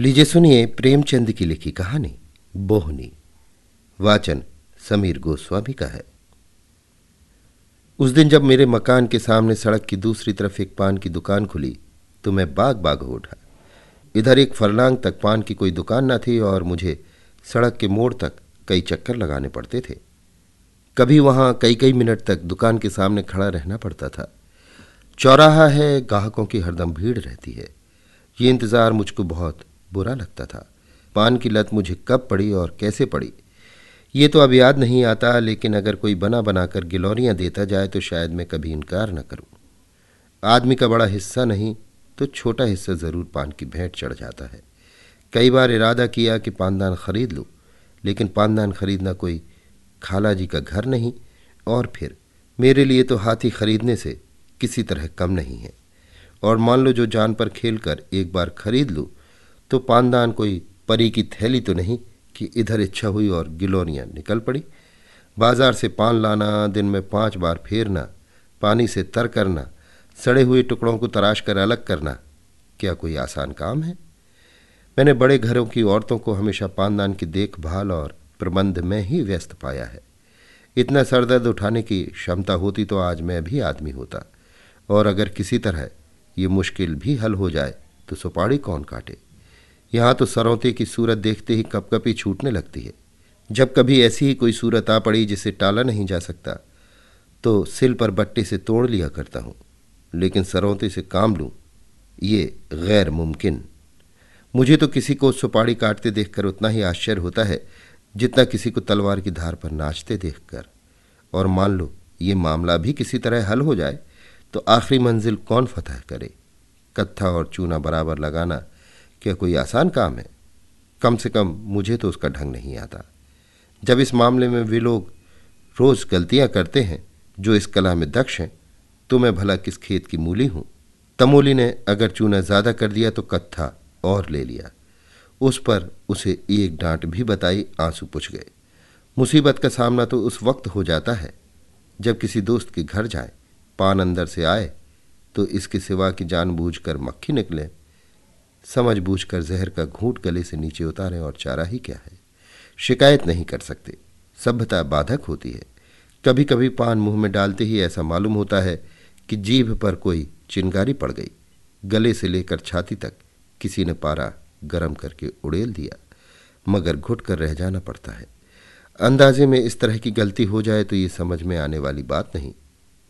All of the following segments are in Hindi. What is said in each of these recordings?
लीजिए सुनिए प्रेमचंद की लिखी कहानी, बोहनी। वाचन समीर गोस्वामी का है। उस दिन जब मेरे मकान के सामने सड़क की दूसरी तरफ़ एक पान की दुकान खुली तो मैं बाग बाग हो उठा। इधर एक फरलांग तक पान की कोई दुकान न थी और मुझे सड़क के मोड़ तक कई चक्कर लगाने पड़ते थे। कभी वहाँ कई कई मिनट तक दुकान के सामने खड़ा रहना पड़ता था। चौराहा है ग्राहकों की हरदम भीड़ रहती है। ये इंतज़ार मुझको बहुत बुरा लगता था। पान की लत मुझे कब पड़ी और कैसे पड़ी? ये तो अब याद नहीं आता, लेकिन अगर कोई बना बनाकर गिलौरियाँ देता जाए तो शायद मैं कभी इनकार न करूँ। आदमी का बड़ा हिस्सा नहीं तो छोटा हिस्सा ज़रूर पान की भेंट चढ़ जाता है। कई बार इरादा किया कि पानदान खरीद लूँ, लेकिन पानदान खरीदना कोई खाला जी का घर नहीं, और फिर मेरे लिए तो हाथी खरीदने से किसी तरह कम नहीं है। और मान लो जो जान पर खेल कर एक बार खरीद लूँ तो पानदान कोई परी की थैली तो नहीं कि इधर इच्छा हुई और गिलोनियाँ निकल पड़ी। बाज़ार से पान लाना, दिन में पाँच बार फेरना, पानी से तर करना, सड़े हुए टुकड़ों को तराश कर अलग करना, क्या कोई आसान काम है? मैंने बड़े घरों की औरतों को हमेशा पानदान की देखभाल और प्रबंध में ही व्यस्त पाया है। इतना सरदर्द उठाने की क्षमता होती तो आज मैं भी आदमी होता। और अगर किसी तरह ये मुश्किल भी हल हो जाए तो सुपाड़ी कौन काटे? यहाँ तो सरौते की सूरत देखते ही कपकपी छूटने लगती है। जब कभी ऐसी ही कोई सूरत आ पड़ी जिसे टाला नहीं जा सकता तो सिल पर बट्टे से तोड़ लिया करता हूँ, लेकिन सरौते से काम लूँ, ये गैर मुमकिन मुझे तो किसी को सुपाड़ी काटते देखकर उतना ही आश्चर्य होता है, जितना किसी को तलवार की धार पर नाचते देखकर। और मान लो, ये मामला भी किसी तरह हल हो जाए तो आखिरी मंजिल कौन फतह करे? कत्था और चूना बराबर लगाना क्या कोई आसान काम है? कम से कम मुझे तो उसका ढंग नहीं आता। जब इस मामले में वे लोग रोज़ गलतियाँ करते हैं, जो इस कला में दक्ष हैं तो मैं भला किस खेत की मूली हूँ? तमोली ने अगर चूना ज़्यादा कर दिया तो कत्था और ले लिया। उस पर उसे एक डांट भी बताई आँसू पुछ गए। मुसीबत का सामना तो उस वक्त हो जाता है, जब किसी दोस्त के घर जाए, पान अंदर से आए तो इसके सिवा की जानबूझकर मक्खी निकले। समझ बूझकर जहर का घूंट गले से नीचे उतारें और चारा ही क्या है? शिकायत नहीं कर सकते। सभ्यता बाधक होती है। कभी कभी पान मुँह में डालते ही ऐसा मालूम होता है कि जीभ पर कोई चिनगारी पड़ गई। गले से लेकर छाती तक किसी ने पारा गर्म करके उड़ेल दिया। मगर घुट कर रह जाना पड़ता है। अंदाजे में इस तरह की गलती हो जाए तो ये समझ में आने वाली बात नहीं।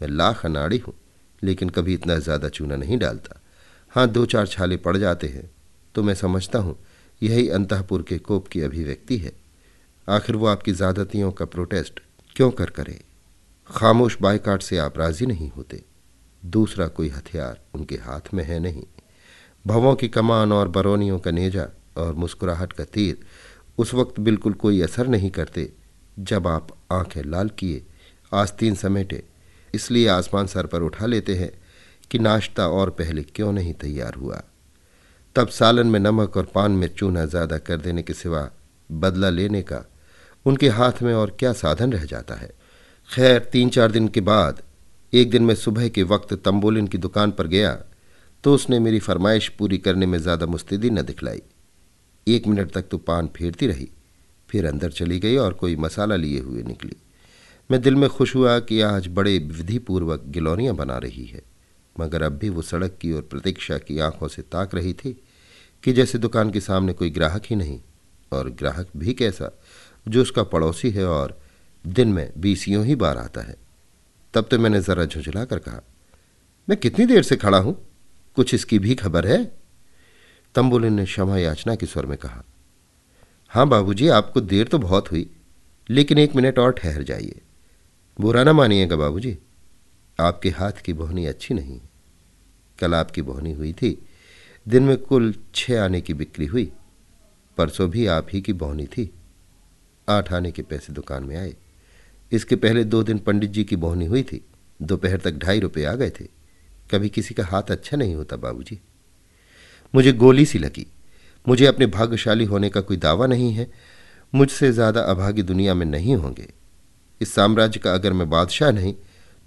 मैं लाख अनाड़ी हूँ, लेकिन कभी इतना ज़्यादा चूना नहीं डालता। हाँ दो चार छाले पड़ जाते हैं। तो मैं समझता हूँ, यही अंतपुर के कोप की अभिव्यक्ति है। आखिर वो आपकी ज़्यादतियों का प्रोटेस्ट क्यों कर करे? खामोश बायकाट से आप राज़ी नहीं होते। दूसरा कोई हथियार उनके हाथ में है नहीं। भवों की कमान और बरौनियों का नेजा और मुस्कुराहट का तीर उस वक्त बिल्कुल कोई असर नहीं करते, जब आप आँखें लाल किए, आस्तीन समेटे, इसलिए आसमान सर पर उठा लेते हैं कि नाश्ता और पहले क्यों नहीं तैयार हुआ? तब सालन में नमक और पान में चूना ज़्यादा कर देने के सिवा बदला लेने का उनके हाथ में और क्या साधन रह जाता है? खैर तीन चार दिन के बाद, एक दिन मैं सुबह के वक्त तंबोलिन की दुकान पर गया तो उसने मेरी फरमाइश पूरी करने में ज़्यादा मुस्तैदी न दिखलाई। एक मिनट तक तो पान फेरती रही, फिर अंदर चली गई और कोई मसाला लिए हुए निकली। मैं दिल में खुश हुआ कि आज बड़े विधिपूर्वक गिलौरियाँ बना रही है। मगर अब भी वो सड़क की ओर प्रतीक्षा की आँखों से ताक रही थी कि जैसे दुकान के सामने कोई ग्राहक ही नहीं, और ग्राहक भी कैसा, जो उसका पड़ोसी है और दिन में बीसियों ही बार आता है। तब तो मैंने ज़रा झुंझला कर कहा, मैं कितनी देर से खड़ा हूँ? कुछ इसकी भी खबर है? तंबुलिन ने क्षमा याचना के स्वर में कहा हाँ बाबूजी, आपको देर तो बहुत हुई, लेकिन एक मिनट और ठहर जाइए। बुरा ना मानिएगा बाबूजी, आपके हाथ की बोहनी अच्छी नहीं कल आपकी बोहनी हुई थी। दिन में कुल छः आने की बिक्री हुई। परसों भी आप ही की बोहनी थी। आठ आने के पैसे दुकान में आए। इसके पहले दो दिन पंडित जी की बोहनी हुई थी। दोपहर तक ढाई रुपये आ गए थे। कभी किसी का हाथ अच्छा नहीं होता, बाबूजी। मुझे गोली सी लगी। मुझे अपने भाग्यशाली होने का कोई दावा नहीं है। मुझसे ज़्यादा अभागी दुनिया में नहीं होंगे। इस साम्राज्य का अगर मैं बादशाह नहीं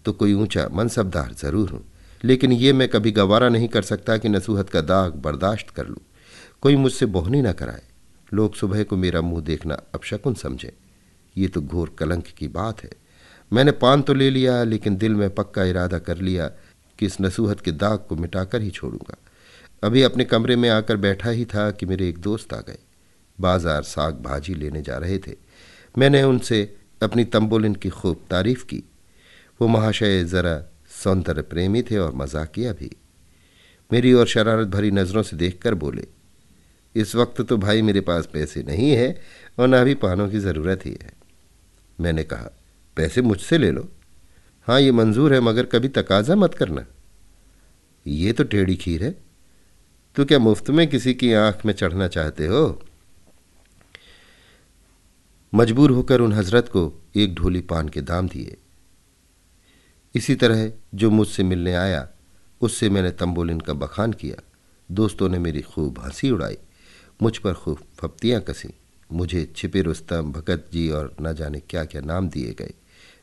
तो कोई ऊँचा मनसबदार ज़रूर हूँ। लेकिन ये मैं कभी गवारा नहीं कर सकता कि नसूहत का दाग बर्दाश्त कर लूँ। कोई मुझसे बोहनी ना कराए। लोग सुबह को मेरा मुँह देखना अपशकुन समझे। ये तो घोर कलंक की बात है। मैंने पान तो ले लिया, लेकिन दिल में पक्का इरादा कर लिया कि इस नसूहत के दाग को मिटाकर ही छोड़ूँगा। अभी अपने कमरे में आकर बैठा ही था कि मेरे एक दोस्त आ गए। बाज़ार साग भाजी लेने जा रहे थे। मैंने उनसे अपनी तंबोलिन की खूब तारीफ़ की। वो महाशय ज़रा सौंदर्य प्रेमी थे और मजाकिया भी। मेरी और शरारत भरी नज़रों से देखकर बोले, इस वक्त तो भाई मेरे पास पैसे नहीं है और ना भी पानों की ज़रूरत ही है। मैंने कहा, पैसे मुझसे ले लो। हाँ ये मंजूर है, मगर कभी तकाजा मत करना। ये तो टेढ़ी खीर है। तो क्या मुफ़्त में किसी की आँख में चढ़ना चाहते हो? मजबूर होकर उन हज़रत को एक ढोली पान के दाम दिए। इसी तरह जो मुझसे मिलने आया, उससे मैंने तंबोलिन का बखान किया। दोस्तों ने मेरी खूब हँसी उड़ाई। मुझ पर खूब फप्तियाँ कसी। मुझे छिपे रुस्तम, भगत जी और न जाने क्या क्या नाम दिए गए।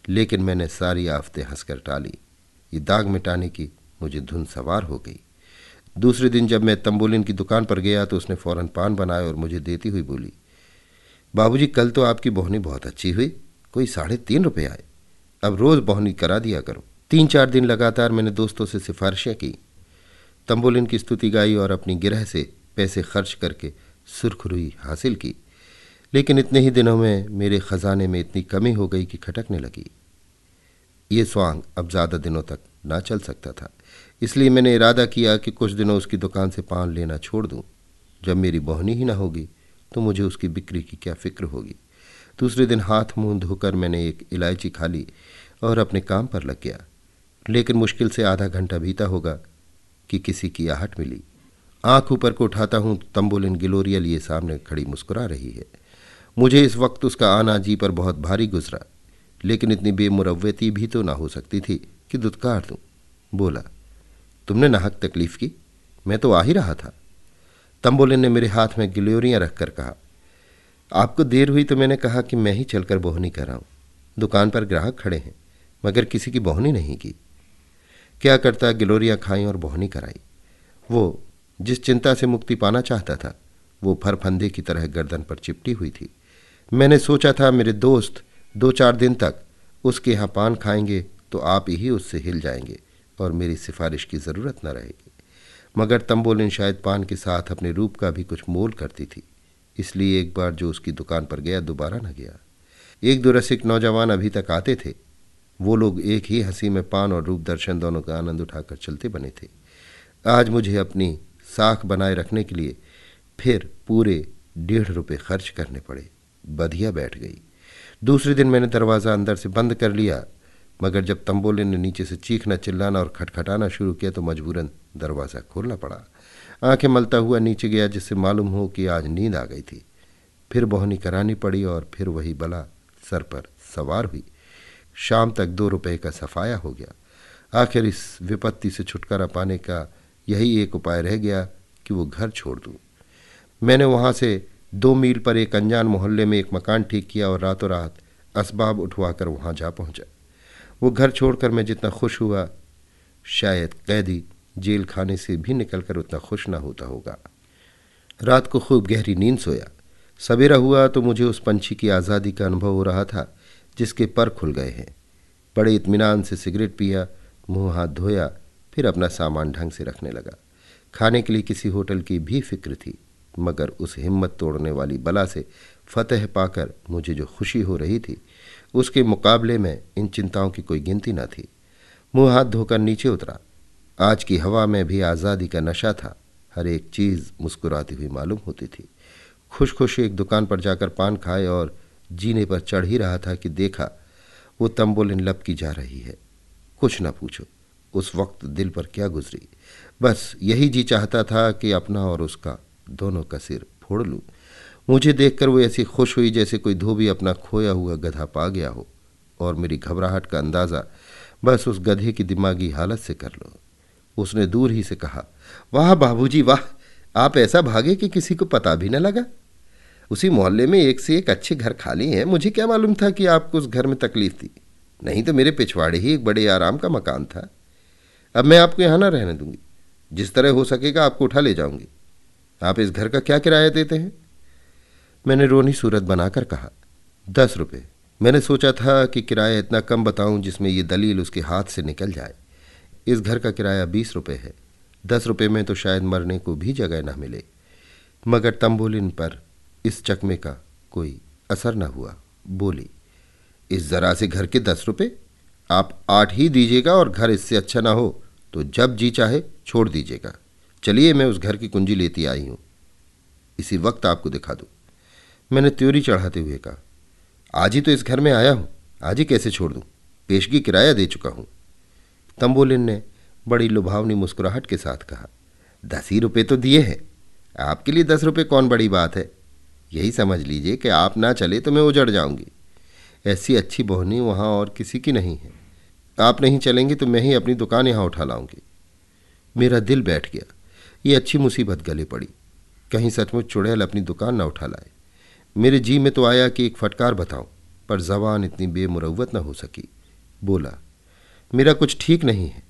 लेकिन मैंने सारी आफतें हंसकर टाली। ये दाग मिटाने की मुझे धुन सवार हो गई। दूसरे दिन जब मैं तंबोलिन की दुकान पर गया तो उसने फ़ौरन पान बनाए और मुझे देती हुई बोली, बाबूजी, कल तो आपकी बोहनी बहुत अच्छी हुई। कोई साढ़े तीन रुपये आए। अब रोज़ बोहनी करा दिया करो। तीन चार दिन लगातार मैंने दोस्तों से सिफारिशें की। तंबोलिन की स्तुति गाई और अपनी गिरह से पैसे खर्च करके सुरखरुई हासिल की। लेकिन इतने ही दिनों में मेरे खजाने में इतनी कमी हो गई कि खटकने लगी। ये स्वांग अब ज़्यादा दिनों तक ना चल सकता था। इसलिए मैंने इरादा किया कि कुछ दिनों उसकी दुकान से पान लेना छोड़ दूँ। जब मेरी बहनी ही ना होगी तो मुझे उसकी बिक्री की क्या फ़िक्र होगी? दूसरे दिन हाथ मुँह धोकर मैंने एक इलायची खा ली और अपने काम पर लग गया। लेकिन मुश्किल से आधा घंटा बीता होगा कि किसी की आहट मिली। आँख ऊपर को उठाता हूँ, तंबोलिन गिलोरिया लिए सामने खड़ी मुस्कुरा रही है। मुझे इस वक्त उसका आना जी पर बहुत भारी गुजरा लेकिन इतनी बेमुरवती भी तो ना हो सकती थी कि दुत्कार दूँ। बोला, तुमने नाहक तकलीफ़ की? मैं तो आ ही रहा था। तंबोलिन ने मेरे हाथ में गिलोरियाँ रखकर कहा आपको देर हुई तो मैंने कहा कि मैं ही चलकर बोहनी कराऊं दुकान पर ग्राहक खड़े हैं, मगर किसी की बोहनी नहीं की। क्या करता गिलोरियाँ खाई और बोहनी कराई। वो जिस चिंता से मुक्ति पाना चाहता था, वो फरफंदे की तरह गर्दन पर चिपटी हुई थी। मैंने सोचा था, मेरे दोस्त दो चार दिन तक उसके यहाँ पान खाएँगे तो आप ही उससे हिल जाएँगे और मेरी सिफारिश की ज़रूरत न रहेगी। मगर तंबोलिन शायद पान के साथ अपने रूप का भी कुछ मोल करती थी। इसलिए एक बार जो उसकी दुकान पर गया, दोबारा न गया। एक दो रसिक नौजवान अभी तक आते थे। वो लोग एक ही हँसी में पान और रूप दर्शन दोनों का आनंद उठाकर चलते बने थे। आज मुझे अपनी साख बनाए रखने के लिए फिर पूरे डेढ़ रुपये खर्च करने पड़े। बधिया बैठ गई। दूसरे दिन मैंने दरवाज़ा अंदर से बंद कर लिया। मगर जब तंबोले ने नीचे से चीखना चिल्लाना और खटखटाना शुरू किया तो मजबूरन दरवाज़ा खोलना पड़ा। आँखें मलता हुआ नीचे गया, जिससे मालूम हो कि आज नींद आ गई थी। फिर बोहनी करानी पड़ी और फिर वही बला सर पर सवार हुई। शाम तक दो रुपए का सफाया हो गया। आखिर इस विपत्ति से छुटकारा पाने का यही एक उपाय रह गया कि वो घर छोड़ दूँ। मैंने वहाँ से दो मील पर एक अनजान मोहल्ले में एक मकान ठीक किया और रातों रात असबाब उठवाकर वहाँ जा पहुँचा। वो घर छोड़कर मैं जितना खुश हुआ, शायद कैदी जेल खाने से भी निकलकर उतना खुश ना होता होगा। रात को खूब गहरी नींद सोया। सवेरा हुआ तो मुझे उस पंछी की आज़ादी का अनुभव हो रहा था, जिसके पर खुल गए हैं। बड़े इतमान से सिगरेट पिया, मुँह हाथ धोया, फिर अपना सामान ढंग से रखने लगा। खाने के लिए किसी होटल की भी फ़िक्र थी, मगर उस हिम्मत तोड़ने वाली बला से फतेह पाकर मुझे जो खुशी हो रही थी, उसके मुकाबले में इन चिंताओं की कोई गिनती न थी। मुँह हाथ धोकर नीचे उतरा। आज की हवा में भी आज़ादी का नशा था। हर एक चीज़ मुस्कुराती हुई मालूम होती थी। खुश खुश एक दुकान पर जाकर पान खाए और जीने पर चढ़ ही रहा था कि देखा, वो तंबोलिन लब की जा रही है। कुछ ना पूछो, उस वक्त दिल पर क्या गुजरी? बस यही जी चाहता था कि अपना और उसका दोनों का सिर फोड़ लूँ। मुझे देखकर वो ऐसी खुश हुई जैसे कोई धोबी अपना खोया हुआ गधा पा गया हो। और मेरी घबराहट का अंदाज़ा बस उस गधे की दिमागी हालत से कर लो। उसने दूर ही से कहा, वाह बाबूजी, वाह, आप ऐसा भागे कि किसी को पता भी न लगा। उसी मोहल्ले में एक से एक अच्छे घर खाली हैं, मुझे क्या मालूम था कि आपको उस घर में तकलीफ़ थी? नहीं तो मेरे पिछवाड़े ही एक बड़े आराम का मकान था। अब मैं आपको यहाँ ना रहने दूँगी। जिस तरह हो सकेगा आपको उठा ले जाऊँगी। आप इस घर का क्या किराया देते हैं? मैंने रोनी सूरत बनाकर कहा, दस रुपये मैंने सोचा था कि किराया इतना कम बताऊँ जिसमें ये दलील उसके हाथ से निकल जाए। इस घर का किराया बीस रुपये है। दस रुपये में तो शायद मरने को भी जगह न मिले। मगर तंबोलिन पर इस चकमे का कोई असर न हुआ। बोली, इस जरा से घर के दस रुपये आप आठ ही दीजिएगा और घर इससे अच्छा ना हो तो जब जी चाहे छोड़ दीजिएगा। चलिए, मैं उस घर की कुंजी लेती आई हूँ। इसी वक्त आपको दिखा दूँ। मैंने त्योरी चढ़ाते हुए कहा, आज ही तो इस घर में आया हूँ। आज ही कैसे छोड़ दूँ? पेशगी किराया दे चुका हूँ। तंबोलिन ने बड़ी लुभावनी मुस्कुराहट के साथ कहा, दस ही रुपये तो दिए हैं। आपके लिए दस रुपये कौन बड़ी बात है? यही समझ लीजिए कि आप ना चले तो मैं उजड़ जाऊँगी। ऐसी अच्छी बोहनी वहाँ और किसी की नहीं है। आप नहीं चलेंगे तो मैं ही अपनी दुकान यहाँ उठा लाऊँगी। मेरा दिल बैठ गया। ये अच्छी मुसीबत गले पड़ी। कहीं सचमुच चुड़ैल अपनी दुकान न उठा लाए। मेरे जी में तो आया कि एक फटकार बताऊँ, पर जबान इतनी बेमुरवत न हो सकी। बोला मेरा कुछ ठीक नहीं है।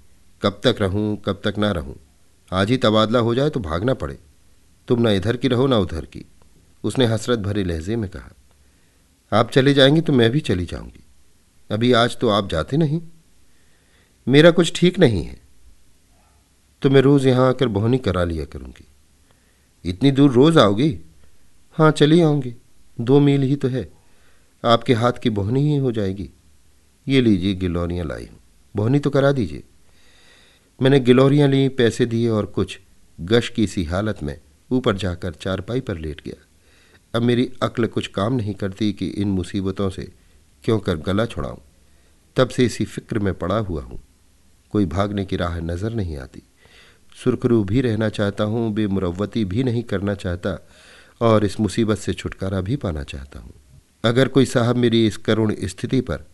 कब तक रहूँ, कब तक ना रहूँ। आज ही तबादला हो जाए तो भागना पड़े। तुम ना इधर की रहो, ना उधर की। उसने हसरत भरे लहजे में कहा, आप चले जाएँगी तो मैं भी चली जाऊँगी। अभी आज तो आप जाते नहीं। मेरा कुछ ठीक नहीं है। तो मैं रोज़ यहाँ आकर बोहनी करा लिया करूँगी। इतनी दूर रोज़ आओगी? हाँ चली आऊँगी। दो मील ही तो है। आपके हाथ की बोहनी ही हो जाएगी। ये लीजिए गिलौरियाँ लाई हूँ। बोहनी तो करा दीजिए। मैंने गिलौरियाँ ली, पैसे दिए और कुछ गश की इसी हालत में ऊपर जाकर चारपाई पर लेट गया। अब मेरी अक्ल कुछ काम नहीं करती कि इन मुसीबतों से क्यों कर गला छुड़ाऊं। तब से इसी फ़िक्र में पड़ा हुआ हूँ। कोई भागने की राह नज़र नहीं आती। सुरखरू भी रहना चाहता हूँ बेमुरवती भी नहीं करना चाहता और इस मुसीबत से छुटकारा भी पाना चाहता हूँ। अगर कोई साहब मेरी इस करुण स्थिति पर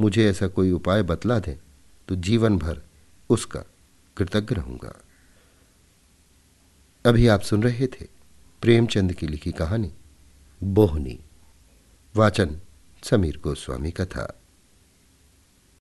मुझे ऐसा कोई उपाय बतला दें तो जीवन भर उसका कृतज्ञ रहूँगा। अभी आप सुन रहे थे प्रेमचंद की लिखी कहानी, बोहनी, वाचन समीर गोस्वामी का था।